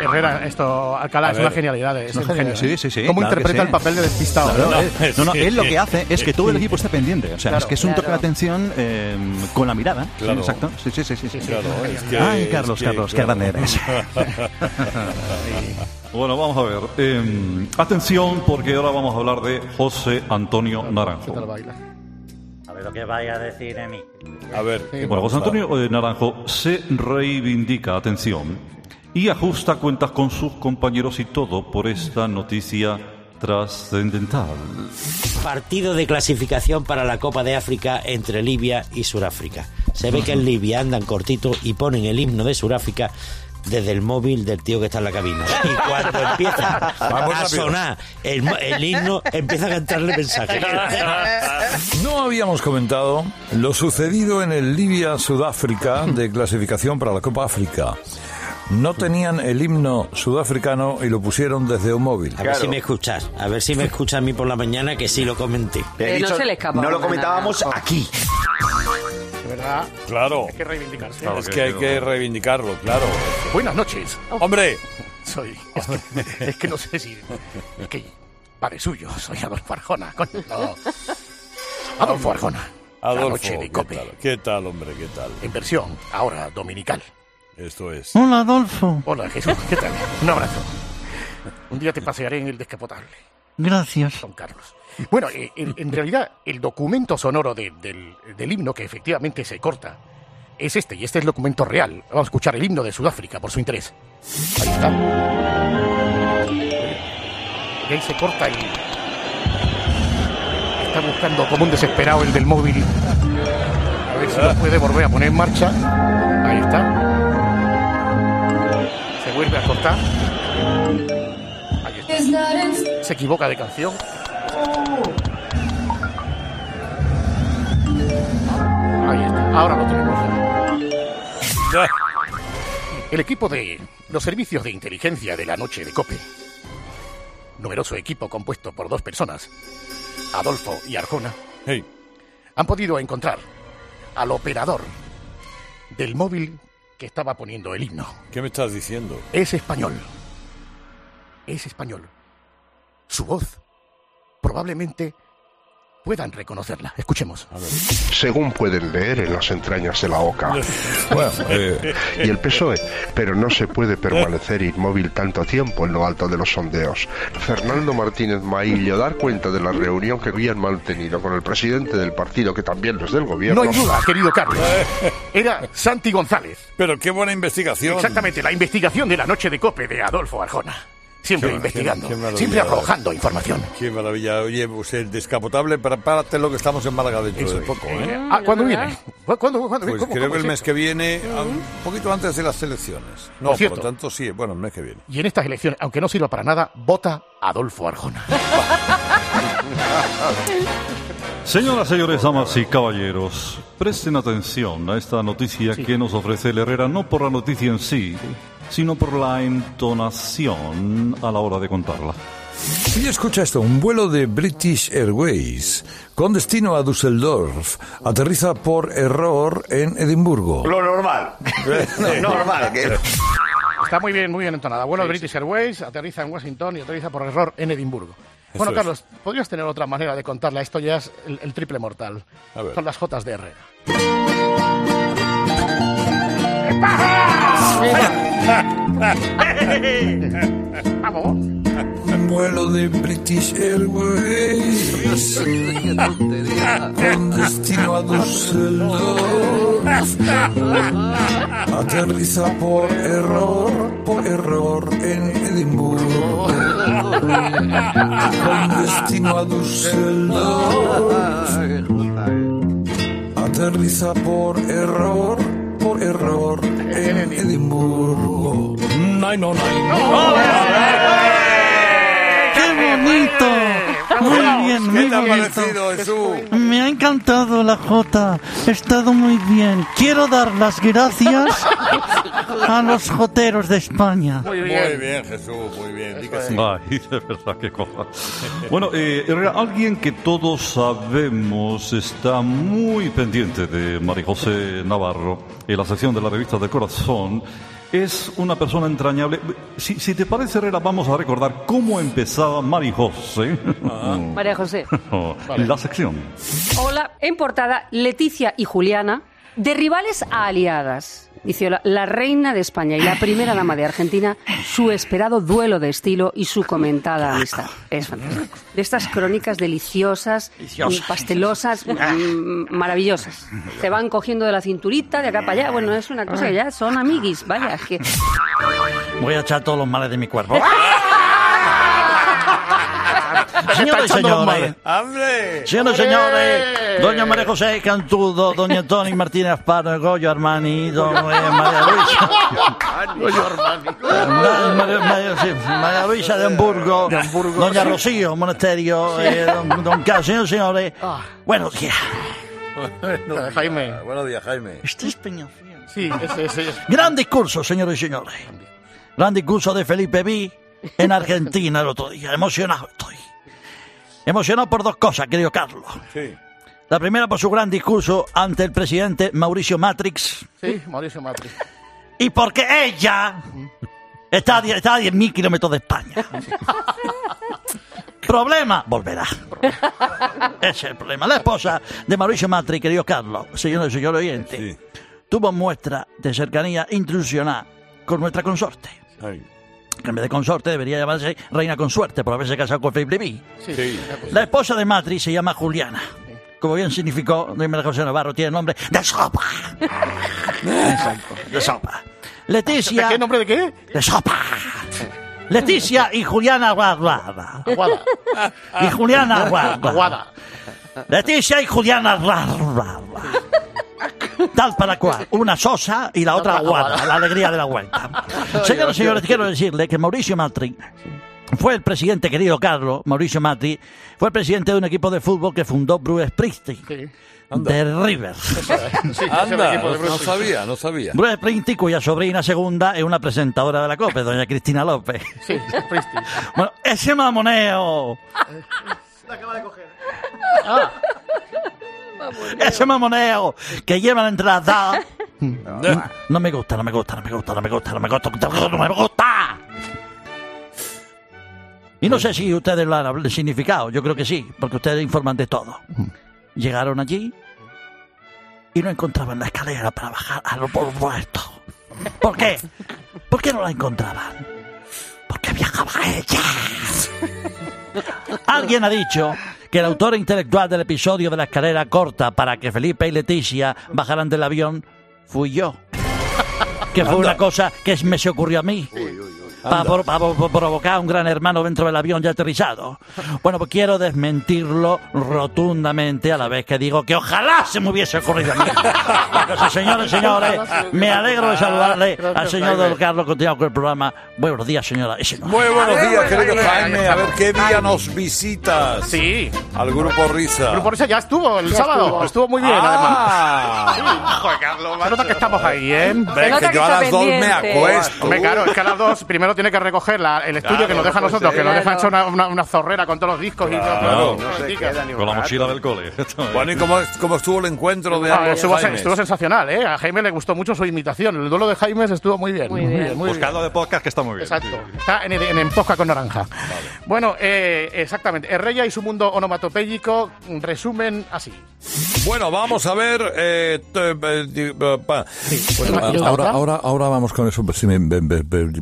Herrera, esto, Alcalá, A es una genialidad. Es Una un genio. genialidad, sí, sí, sí, ¿Cómo claro interpreta sí. el papel de despistado? No, no? no, no, él lo que hace es que todo el equipo esté pendiente. O sea, Claro. es que es un toque de Claro. atención eh, con la mirada. Sí, Claro. exacto. Sí, sí, sí. sí, sí. Claro, es que- Ay, es Carlos, que- Carlos, qué claro. grande eres. bueno, vamos a ver. Eh, atención, porque ahora vamos a hablar de José Antonio Naranjo. A ver lo que vaya a decir de mí. A ver. Bueno, José Antonio eh, Naranjo se reivindica, atención, y ajusta cuentas con sus compañeros y todo por esta noticia trascendental. Partido de clasificación para la Copa de África entre Libia y Suráfrica. Se ve que en Libia andan cortito y ponen el himno de Suráfrica desde el móvil del tío que está en la cabina. Y cuando empieza Vamos a sonar el himno, empieza a cantarle mensajes. No habíamos comentado lo sucedido en el Libia-Sudáfrica de clasificación para la Copa África. No tenían el himno sudafricano y lo pusieron desde un móvil. A ver si me escuchas, a ver si me escuchas a mí por la mañana que sí lo comenté. He dicho, no lo comentábamos aquí. De verdad. Claro. Hay que reivindicarse. es que hay que reivindicarlo, claro. Buenas noches. ¡Hombre! Soy. Es que, es que no sé si. Es que. Padre suyo, soy Adolfo Arjona. no. Adolfo Arjona. la Adolfo, noche de ¿qué Cope. tal? ¿Qué tal, hombre? ¿Qué tal? En versión, ahora dominical. Esto es. Hola, Adolfo. Hola, Jesús. ¿Qué tal? Un abrazo. Un día te pasearé en el descapotable. Gracias. Don Carlos. Bueno, eh, en, en realidad, el documento sonoro de- del, del himno, que efectivamente se corta, es este, y este es el documento real. Vamos a escuchar el himno de Sudáfrica por su interés. Ahí está. Y ahí se corta el. Está buscando como un desesperado el del móvil. A ver si lo puede volver a poner en marcha. Ahí está. Cortar. Ahí está. Se equivoca de canción. Ahí está. Ahora lo tenemos. El equipo de los servicios de inteligencia de la noche de Cope, numeroso equipo compuesto por dos personas, Adolfo y Arjona, han podido encontrar al operador del móvil que estaba poniendo el himno. ¿Qué me estás diciendo? Es español. Es español. Su voz probablemente puedan reconocerla. Escuchemos. según pueden leer en las entrañas de la OCA. Bueno, eh, y el PSOE, pero no se puede permanecer inmóvil tanto tiempo en lo alto de los sondeos. Fernando Martínez Maillo dar cuenta de la reunión que habían mantenido con el presidente del partido, que también es del gobierno. No hay duda, querido Carlos. Era Santi González. Pero qué buena investigación. Exactamente, la investigación de la noche de Cope de Adolfo Arjona. Siempre Qué- investigando, qué- qué siempre arrojando información. Qué maravilla. Oye, pues el descapotable, prepárate lo que estamos en Málaga dentro de poco, ¿eh? Ah, ¿Cuándo viene? ¿Cu- ¿Cuándo? cuándo? Pues ¿Cómo- creo cómo que el es mes que viene, a- un poquito antes de las elecciones. No, Por por, cierto. lo tanto sí, bueno, el mes que viene. Y en estas elecciones, aunque no sirva para nada, vota Adolfo Arjona. Señoras, señores, damas y caballeros, presten atención a esta noticia que nos ofrece el Herrera, no por la noticia en sí, sino por la entonación a la hora de contarla. Y escucha esto, un vuelo de British Airways con destino a Düsseldorf aterriza por error en Edimburgo. Lo normal. normal. que- Está muy bien, muy bien entonada. Vuelo de British Airways, aterriza en Washington y aterriza por error en Edimburgo. Eso Bueno, es. Carlos, podrías tener otra manera de contarla. Esto ya es el, el triple mortal. A ver. Son las Jotas de Herrera. Vamos. Un vuelo de British Airways. Con destino a Düsseldorf. Aterriza por error, por error en Edimburgo. Con destino a Düsseldorf. Aterriza por error, Edimburgo. No, no, no. Bien, muy ¿Qué te ha parecido, Jesús? Me ha encantado la Jota. He estado muy bien. Quiero dar las gracias a los joteros de España. Muy bien, Jesús, muy bien. Di que sí. Ay, de verdad, qué cosa. Bueno, eh, alguien que todos sabemos está muy pendiente de María José Navarro en la sección de la revista de Corazón. Es una persona entrañable. Si, si te parece, Herrera, vamos a recordar cómo empezaba María José. María José. La sección. Hola, en portada, Leticia y Juliana, de rivales a aliadas. Dice la, reina de España y la primera dama de Argentina, su esperado duelo de estilo y su comentada amistad. Es fantástico. De estas crónicas deliciosas, Deliciosas. pastelosas, mm, maravillosas. Se van cogiendo de la cinturita, de acá para allá. Bueno, es una cosa que ya son amiguis, vaya, que... Voy a echar todos los males de mi cuerpo. Señoras y señores, ¡Hombre! señoras y señores, doña María José Cantudo, doña Tony Martínez Asparo, Goyo Armani, doña María Luisa. Goyo Armani. Doña María, María- sí, María Luisa de Hamburgo, doña Rocío Monasterio, eh, don, don Carlos, señores y señores. Buenos días. Jaime. Buenos días, Jaime. Este es Peñafiel. Sí, ese, ese. Gran discurso, señores y señores. Gran discurso de Felipe Vi en Argentina el otro día. Emocionado estoy. Emocionado por dos cosas, querido Carlos. Sí. La primera por su gran discurso ante el presidente Mauricio Matrix. Sí, Mauricio Matri. Y porque ella está a 10 está a 10.000 kilómetros de España. Problema, volverá. Ese es el problema. La esposa de Mauricio Matri, querido Carlos, señor y señor oyente, tuvo muestra de cercanía institucional con nuestra consorte. Que en vez de consorte debería llamarse reina consuerte por haberse casado con Felipe. Sí. La esposa de Matri se llama Juliana. Como bien significó, dime José Navarro, tiene nombre de sopa. Exacto, de sopa. Leticia. ¿De qué nombre de qué? De sopa. Leticia y Juliana Aguada. Aguada. Y Juliana Aguada. Aguada. Leticia y Juliana Aguada. Tal para cual. Una sosa y la otra aguada. La alegría de la vuelta. Señoras y señores, quiero decirle que Mauricio Matri fue el presidente, querido Carlos, Mauricio Matri, fue el presidente de un equipo de fútbol que fundó Bruce Springsteen. De River. Anda, no, no sabía, no sabía. Bruce Springsteen, cuya sobrina segunda es una presentadora de la COPE, doña Cristina López. Sí, Springsteen. Bueno, ese mamoneo. Ah, Ese mamoneo que llevan entre las dos. No me gusta, no me gusta, no me gusta, no me gusta, no me gusta, no me gusta. Y no sé si ustedes lo han significado, yo creo que sí, porque ustedes informan de todo. Llegaron allí y no encontraban la escalera para bajar a los puestos. ¿Por qué? ¿Por qué no la encontraban? Porque viajaba ella. Alguien ha dicho que el autor intelectual del episodio de la escalera corta para que Felipe y Leticia bajaran del avión fui yo. Que fue una cosa que me se ocurrió a mí. Para, por- para provocar a un gran hermano dentro del avión ya aterrizado. Bueno, pues quiero desmentirlo rotundamente a la vez que digo que ojalá se me hubiese ocurrido a mí. Entonces, señores y señores, me alegro de saludarle al señor Don Carlos. Continuamos con el programa. Buenos días, señora. Muy buenos días, querido Jaime. A ver qué día nos visitas. Sí. Al Grupo Risa. El grupo Risa ya estuvo el Ya sábado. estuvo. Estuvo. muy bien, Ah. además. Joder, Carlos, se nota que estamos ahí, ¿eh? Que que yo a las dos me pendiente. acuesto. Hombre, claro, es que a las dos primero tiene que recoger la- el estudio Claro, que nos deja a no puede nosotros, que nos deja Claro. hecho una, una- una zorrera con todos los discos y todo. Claro. No se queda ni un Con la mochila del cole. Bueno, ¿y cómo, cómo estuvo el encuentro de Ah, ambos estuvo, Jaimes? estuvo sensacional, ¿eh? A Jaime le gustó mucho su imitación. El duelo de Jaime estuvo muy bien. Muy bien. muy Buscando de podcast que está muy bien. Exacto. Está en, en, en Posca con naranja. Bueno, eh, exactamente. Herrella y su mundo onomatopéyico resumen así. Bueno, vamos a ver. eh, eh, eh, pa. Bueno, ¿Y la ahora, ahora, ahora vamos con eso. pues, sí, me- me- me- me- Mm.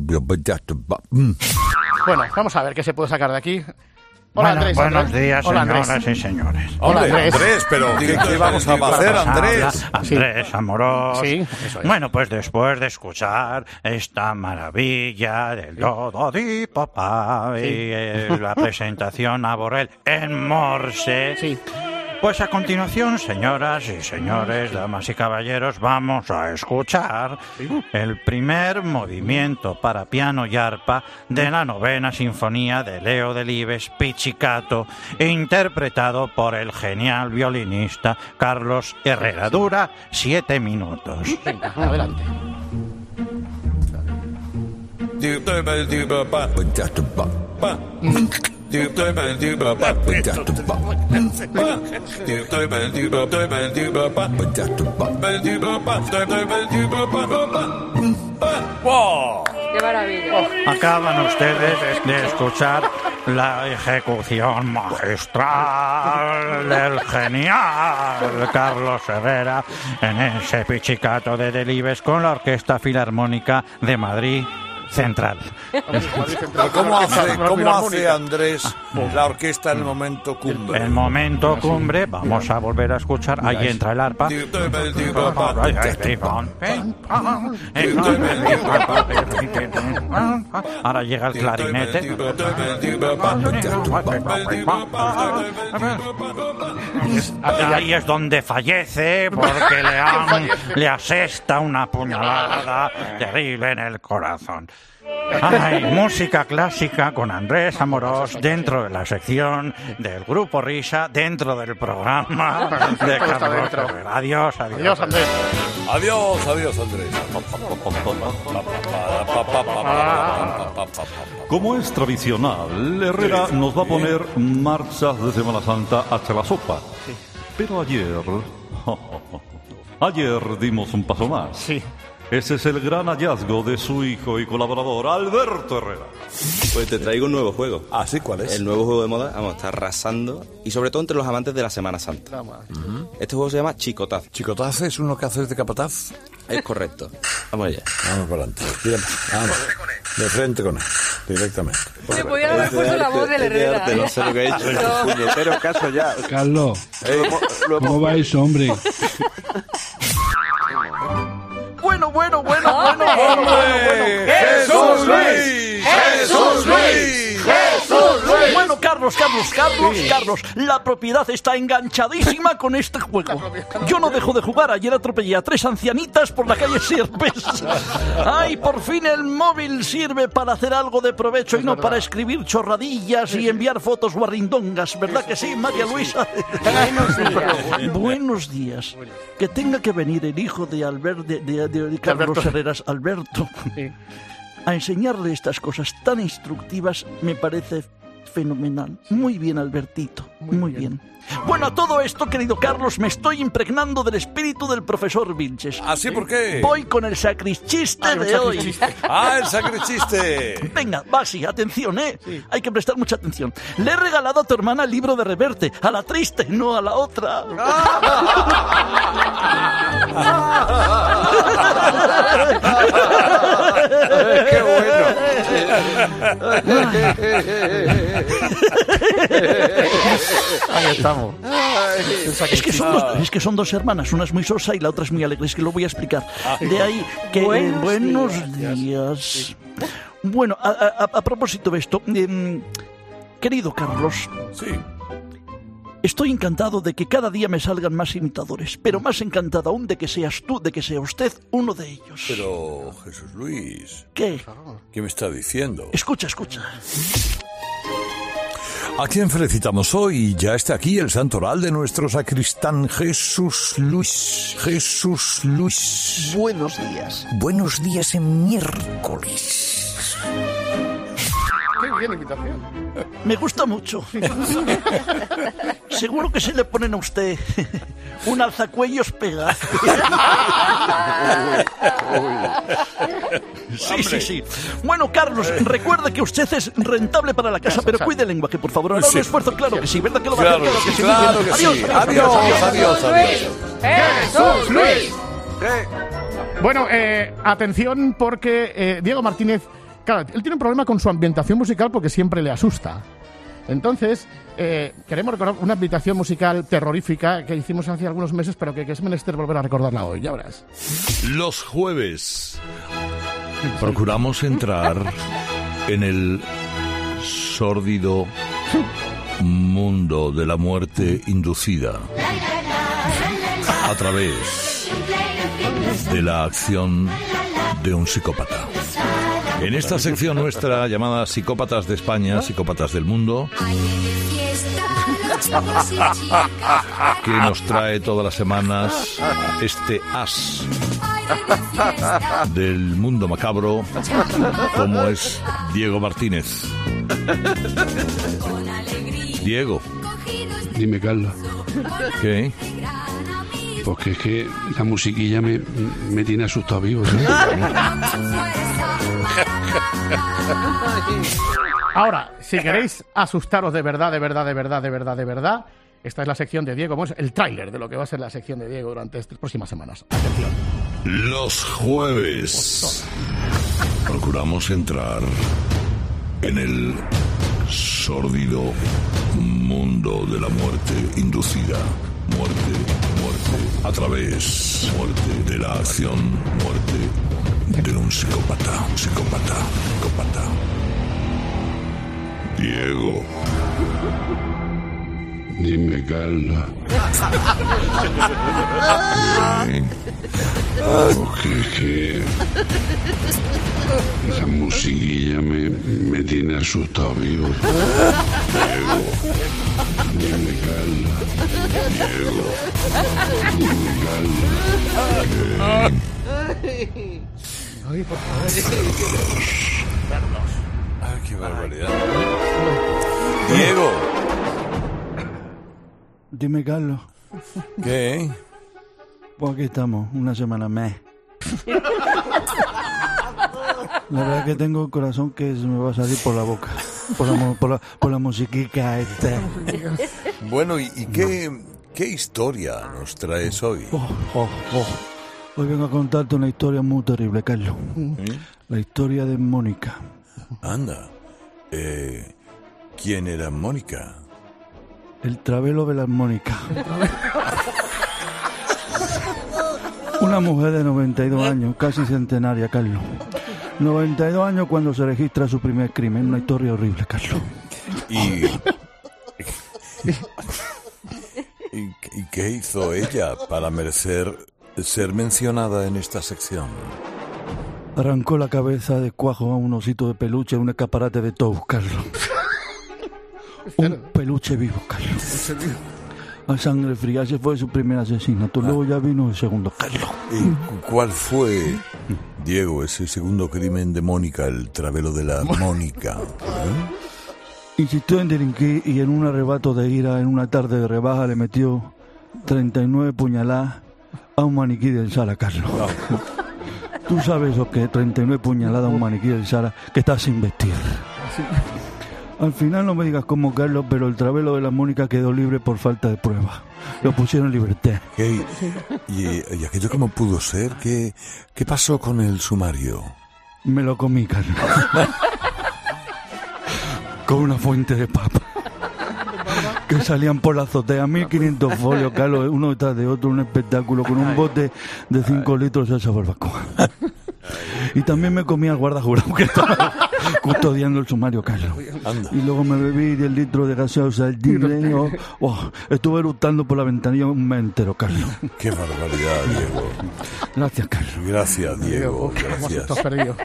Bueno, vamos a ver qué se puede sacar de aquí. Hola, Bueno, Andrés. buenos Andrés. días, Hola, Andrés. señoras y señores. Hola, Andrés. Andrés, pero ¿qué, qué vamos a hacer, Andrés? Andrés Amorós. Sí, eso es. Bueno, pues después de escuchar esta maravilla del Dodo di Papá y eh, la presentación a Borrell en Morse. Sí. Pues a continuación, señoras y señores, damas y caballeros, vamos a escuchar el primer movimiento para piano y arpa de la novena sinfonía de Leo Delibes Pizzicato, interpretado por el genial violinista Carlos Herrera. Dura siete minutos. Venga, adelante. Qué maravilla. Acaban ustedes de escuchar la ejecución magistral del genial Carlos Herrera en ese pichicato de Delibes con la Orquesta Filarmónica de Madrid Central. Pero ¿Cómo hace, cómo hace Andrés la orquesta en el momento cumbre? El momento cumbre, vamos a volver a escuchar. Ahí entra el arpa. Ahora llega el clarinete. Ahí es donde fallece porque le, han, le asesta una puñalada terrible en el corazón. Ay, música clásica con Andrés Amorós dentro de la sección del Grupo Risa, dentro del programa de Carlos Herrera. Adiós, adiós. Adiós, Andrés. Adiós, adiós, Andrés. Como es tradicional, Herrera nos va a poner marchas de Semana Santa hasta la sopa. Pero ayer, ayer dimos un paso más. Sí. Ese es el gran hallazgo de su hijo y colaborador, Alberto Herrera. Pues te traigo un nuevo juego. Ah, sí, ¿cuál es? El nuevo juego de moda, vamos, está arrasando. Y sobre todo entre los amantes de la Semana Santa. Este juego se llama Chicotaz. ¿Chicotaz es uno que haces de capataz? Es correcto. Vamos allá. Vamos para adelante. Vamos. De frente con él, directamente. Me voy a haber puesto la voz del Herrera. No sé lo que he hecho. No. Puñetero caso ya. Carlos, Eh, ¿cómo va eso, hombre? Bueno, bueno, bueno, bueno, bueno, bueno, bueno. ¡Jesús Luis! ¡Jesús Luis! Carlos, Carlos, Carlos, Carlos, la propiedad está enganchadísima con este juego. Yo no dejo de jugar. Ayer atropellé a tres ancianitas por la calle Sierpes. Ay, por fin el móvil sirve para hacer algo de provecho y no para escribir chorradillas y enviar fotos guarrindongas. ¿Verdad que sí, María Luisa? Buenos días. Buenos días. Que tenga que venir el hijo de, Albert, de, de- de- de Carlos Alberto. Herreras, Alberto, a enseñarle estas cosas tan instructivas me parece fenomenal. Muy bien, Albertito. Muy, bien. Bueno, a todo esto, querido Carlos, me estoy impregnando del espíritu del profesor Vilches. ¿Así por qué? Voy con el sacrichiste el de hoy. sacrichiste. Ah, el sacrichiste. Venga, va así, atención, ¿eh? Hay que prestar mucha atención. Le he regalado a tu hermana el libro de Reverte, a la triste, no a la otra. ¡Qué Ahí estamos. Es que, son dos, es que son dos hermanas, una es muy sosa y la otra es muy alegre, es que lo voy a explicar. De ahí que... eh, Buenos buenos días. días. Bueno, a, a- a propósito de esto, em, querido Carlos, Sí. Estoy encantado de que cada día me salgan más imitadores, pero más encantado aún de que seas tú, de que sea usted uno de ellos. Pero, Jesús Luis, ¿Qué? ¿qué me está diciendo? Escucha, escucha. ¿A quién felicitamos hoy? Ya está aquí el santoral de nuestro sacristán Jesús Luis. Jesús Luis. Buenos días. Buenos días en miércoles. Qué bien invitación. Me gusta mucho. Seguro que se le ponen a usted un alzacuellos pega. Sí, sí, sí. Bueno, Carlos, recuerda que usted es rentable para la casa, pero cuide el lenguaje, por favor. Haga Sí. un esfuerzo, claro que sí, ¿verdad que lo va Claro a hacer? que sí, claro que sí. Adiós, adiós, adiós. ¡Jesús Luis! Bueno, eh, atención porque eh, Diego Martínez, claro, él tiene un problema con su ambientación musical porque siempre le asusta. Entonces, eh, queremos recordar una ambientación musical terrorífica que hicimos hace algunos meses, pero que, que es menester volver a recordarla hoy, ya verás. Los jueves procuramos entrar en el sórdido mundo de la muerte inducida a través de la acción de un psicópata. En esta sección nuestra llamada Psicópatas de España, Psicópatas del Mundo, que nos trae todas las semanas este as del mundo macabro, como es Diego Martínez. Diego, Dime, Carlos. ¿qué? Porque es que la musiquilla me, me tiene asustado vivo. ¿sabes? Ahora, si queréis asustaros de verdad, de verdad, de verdad, de verdad, de verdad, esta es la sección de Diego, vamos, el tráiler de lo que va a ser la sección de Diego durante estas próximas semanas. Atención. Los jueves procuramos entrar en el sórdido mundo de la muerte inducida. Muerte, muerte, a través, muerte de la acción, muerte de un psicópata, psicópata, psicópata. Diego. Dime, Carla. Es que esa musiquilla me, me tiene asustado vivo. Diego, dime, Carla. Diego, dime, Carla. Ay, por favor. Ay, qué barbaridad. Diego. Dime, Carlos. ¿Qué? Pues aquí estamos, una semana más. La verdad que tengo el corazón que se me va a salir por la boca. Por la, por la, por la musiquica esta. Bueno, ¿y, y qué, qué historia nos traes hoy? Oh, oh, oh. Hoy vengo a contarte una historia muy terrible, Carlos. La historia de Mónica. Anda. Eh, ¿Quién era Mónica? El travelo de las Mónicas. Una mujer de 92 años, casi centenaria, Carlos. 92 años cuando se registra su primer crimen. Una historia horrible, Carlos. ¿Y, y, y qué hizo ella para merecer ser mencionada en esta sección? Arrancó la cabeza de cuajo a un osito de peluche en un escaparate de Tous, Carlos. Un peluche vivo, Carlos. A sangre fría, ese fue su primer asesinato. Luego ya vino el segundo, Carlos. ¿Y cu- cuál fue, Diego, ese segundo crimen de Mónica, el travelo de la Mónica? ¿Eh? Insistió en delinquir y en un arrebato de ira, en una tarde de rebaja, le metió 39 puñaladas a un maniquí del Sara, Carlos. Tú sabes lo que es 39 puñaladas a un maniquí del Sara que está sin vestir. Al final no me digas cómo, Carlos, pero el travelo de la Mónica quedó libre por falta de prueba. Lo pusieron en libertad. ¿Qué? ¿Y, y aquello cómo pudo ser? ¿Qué, ¿Qué pasó con el sumario? Me lo comí, Carlos. Con una fuente de papa. Que salían por la azotea, 1500 folios, Carlos, uno detrás de otro, un espectáculo con un bote de 5 litros de salsa barbacoa. Y también me comí al guardajurado que estaba custodiando el sumario, Carlos. Y luego me bebí 10 litros de gaseosa al tigre. oh, oh, estuve eructando por la ventanilla un mes entero, Carlos. Qué barbaridad, Diego. Gracias, Carlos. Gracias, Diego. Gracias. Estás perdido.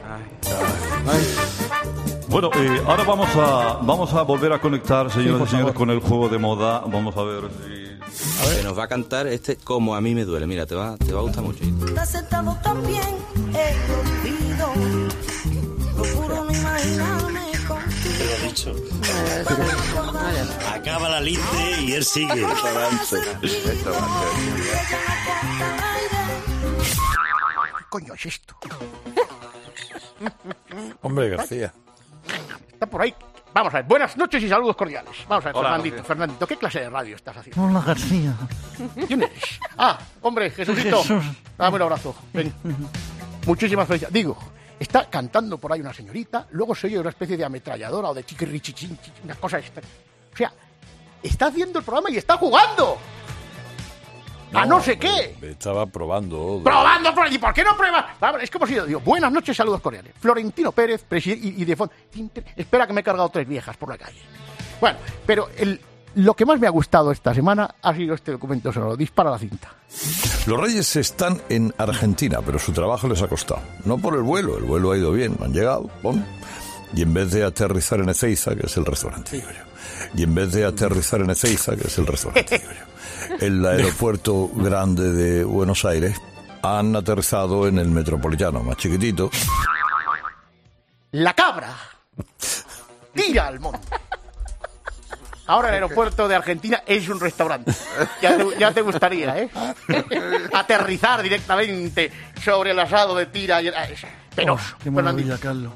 Bueno, eh, ahora vamos a, vamos a volver a conectar, señoras y señores, favor. con el juego de moda. Vamos a ver si... Que nos va a cantar este como a mí me duele. Mira, te va, te va a gustar mucho. Te. Procuro no imaginarme. Lo dicho. Acaba la linde y él sigue. coño es esto? Hombre, García. Está por ahí. Vamos a ver, buenas noches y saludos cordiales. Vamos a ver, Hola, Fernandito, García. Fernandito, ¿qué clase de radio estás haciendo? Hola, García. ¿Quién eres? Ah, hombre, Jesucito. Jesús. Dame un abrazo. Ven. Muchísimas felicidades. Digo, está cantando por ahí una señorita, luego se oye una especie de ametralladora o de chiquirrichichín, una cosa esta. O sea, está haciendo el programa y está jugando. A no sé qué. Estaba probando. Probando por allí, ¿por qué no pruebas? Vamos, Es como si yo digo, buenas noches, saludos cordiales. Florentino Pérez, presidente, y, y de fondo, espera que me he cargado tres viejas por la calle. Bueno, pero el, lo que más me ha gustado esta semana ha sido este documento sonoro, Dispara la cinta. Los Reyes están en Argentina, pero su trabajo les ha costado. No por el vuelo, el vuelo ha ido bien, han llegado, pum, y en vez de aterrizar en Ezeiza, que es el restaurante, digo yo, y en vez de aterrizar en Ezeiza, que es el restaurante, digo yo, el aeropuerto grande de Buenos Aires, han aterrizado en el metropolitano, más chiquitito. La cabra tira al monte. Ahora el aeropuerto de Argentina es un restaurante. Ya te, ya te gustaría, ¿eh? Aterrizar directamente sobre el asado de tira. y- ah, es Penoso. Oh, qué maravilla, Carlos.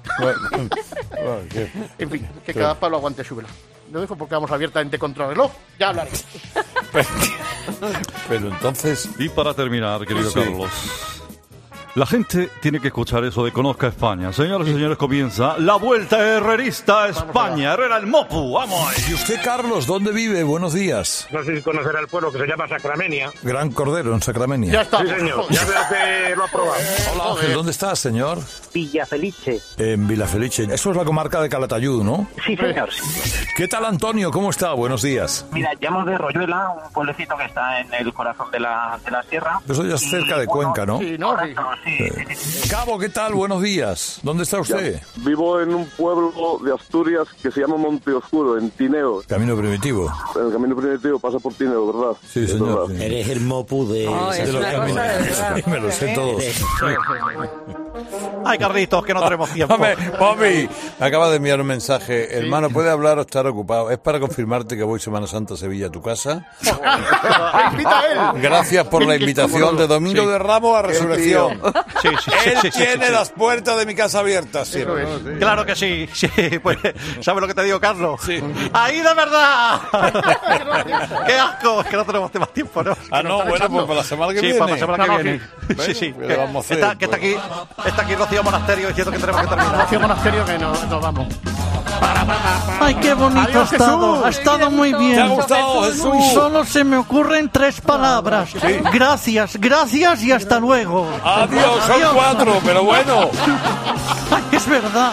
En fin, que cada palo aguante su vela. Lo dejo porque vamos abiertamente contra el reloj. Ya hablaré. Pero entonces... Y para terminar, querido Sí. Carlos, La gente tiene que escuchar eso de Conozca España. Señoras y señores, comienza la Vuelta Herrerista a España. Herrera el Mopu, vamos ahí. ¿Y usted, Carlos, dónde vive? Buenos días. No sé si conocerá el pueblo que se llama Sacramenia. Gran Cordero, en Sacramenia. Ya está. Sí, señor. Ya veo que lo ha probado. Hola, Ángel, ¿dónde estás, señor? Villa Felice. En Vilafelice. Eso es la comarca de Calatayud, ¿no? Sí, señor. ¿Qué tal, Antonio? ¿Cómo está? Buenos días. Mira, llamo de Royuela, un pueblecito que está en el corazón de la, de la sierra. Eso ya es Y, cerca de bueno, Cuenca, ¿no? Sí, no, Correcto, sí, sí, sí. Cabo, ¿qué tal? Buenos días. ¿Dónde está usted? Vivo en un pueblo de Asturias que se llama Monte Oscuro, en Tineo. Camino primitivo. El camino primitivo pasa por Tineo, ¿verdad? Sí, Es señor. verdad. Eres el Mopu de... Oh, es de los caminos. Me lo sé todos. Ay, Carlitos, que no tenemos tiempo. Hombre, me acaba de enviar un mensaje. Hermano, ¿puede hablar o estar ocupado? Es para confirmarte que voy Semana Santa a Sevilla a tu casa. Invita a él. Gracias por la invitación de Domingo Sí. de Ramos a Resurrección. Sí, sí, sí, Él sí, sí, tiene sí. las puertas de mi casa abiertas siempre. Claro que sí, sí, pues, ¿sabes lo que te digo, Carlos? ¡Ahí de verdad! ¡Qué asco! Es que no tenemos más tiempo, ¿no? Ah, no, bueno, pues para la semana que sí, viene. para la semana que viene. sí. Sí, sí. Que, ¿qué vamos a hacer, está, que está aquí, está aquí Rocío Monasterio diciendo que tenemos que terminar. Rocío Monasterio que no- nos vamos. Ay, qué bonito Adiós, ha estado. Jesús. Ha estado muy bien. ¿Te ha gustado, Jesús? Solo se me ocurren tres palabras. Gracias, gracias y hasta luego. Adiós, son Adiós. cuatro, pero bueno. Ay, es verdad.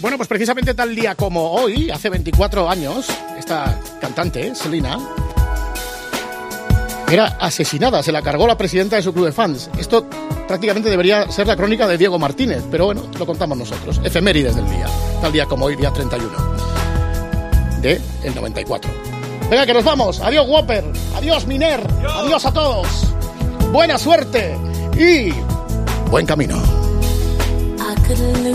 Bueno, pues precisamente tal día como hoy, hace 24 años, esta cantante, Selena, era asesinada, se la cargó la presidenta de su club de fans. Esto prácticamente debería ser la crónica de Diego Martínez, pero bueno, lo contamos nosotros. Efemérides del día, tal día como hoy, día 31 de el 94. Venga, que nos vamos. Adiós, Whopper. Adiós, Miner. Adiós a todos. Buena suerte y buen camino. I could